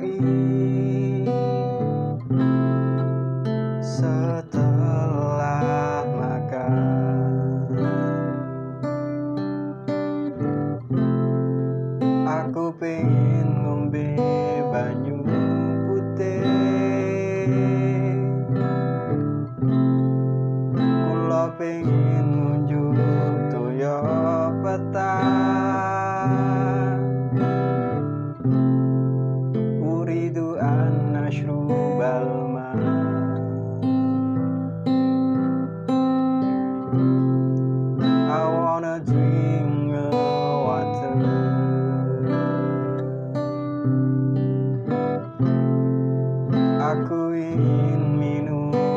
eat setelah makan. Aku pengen ngombe banyu putih. Kula pengen uridu an أشرب ma. I wanna drink water. Aku ingin minum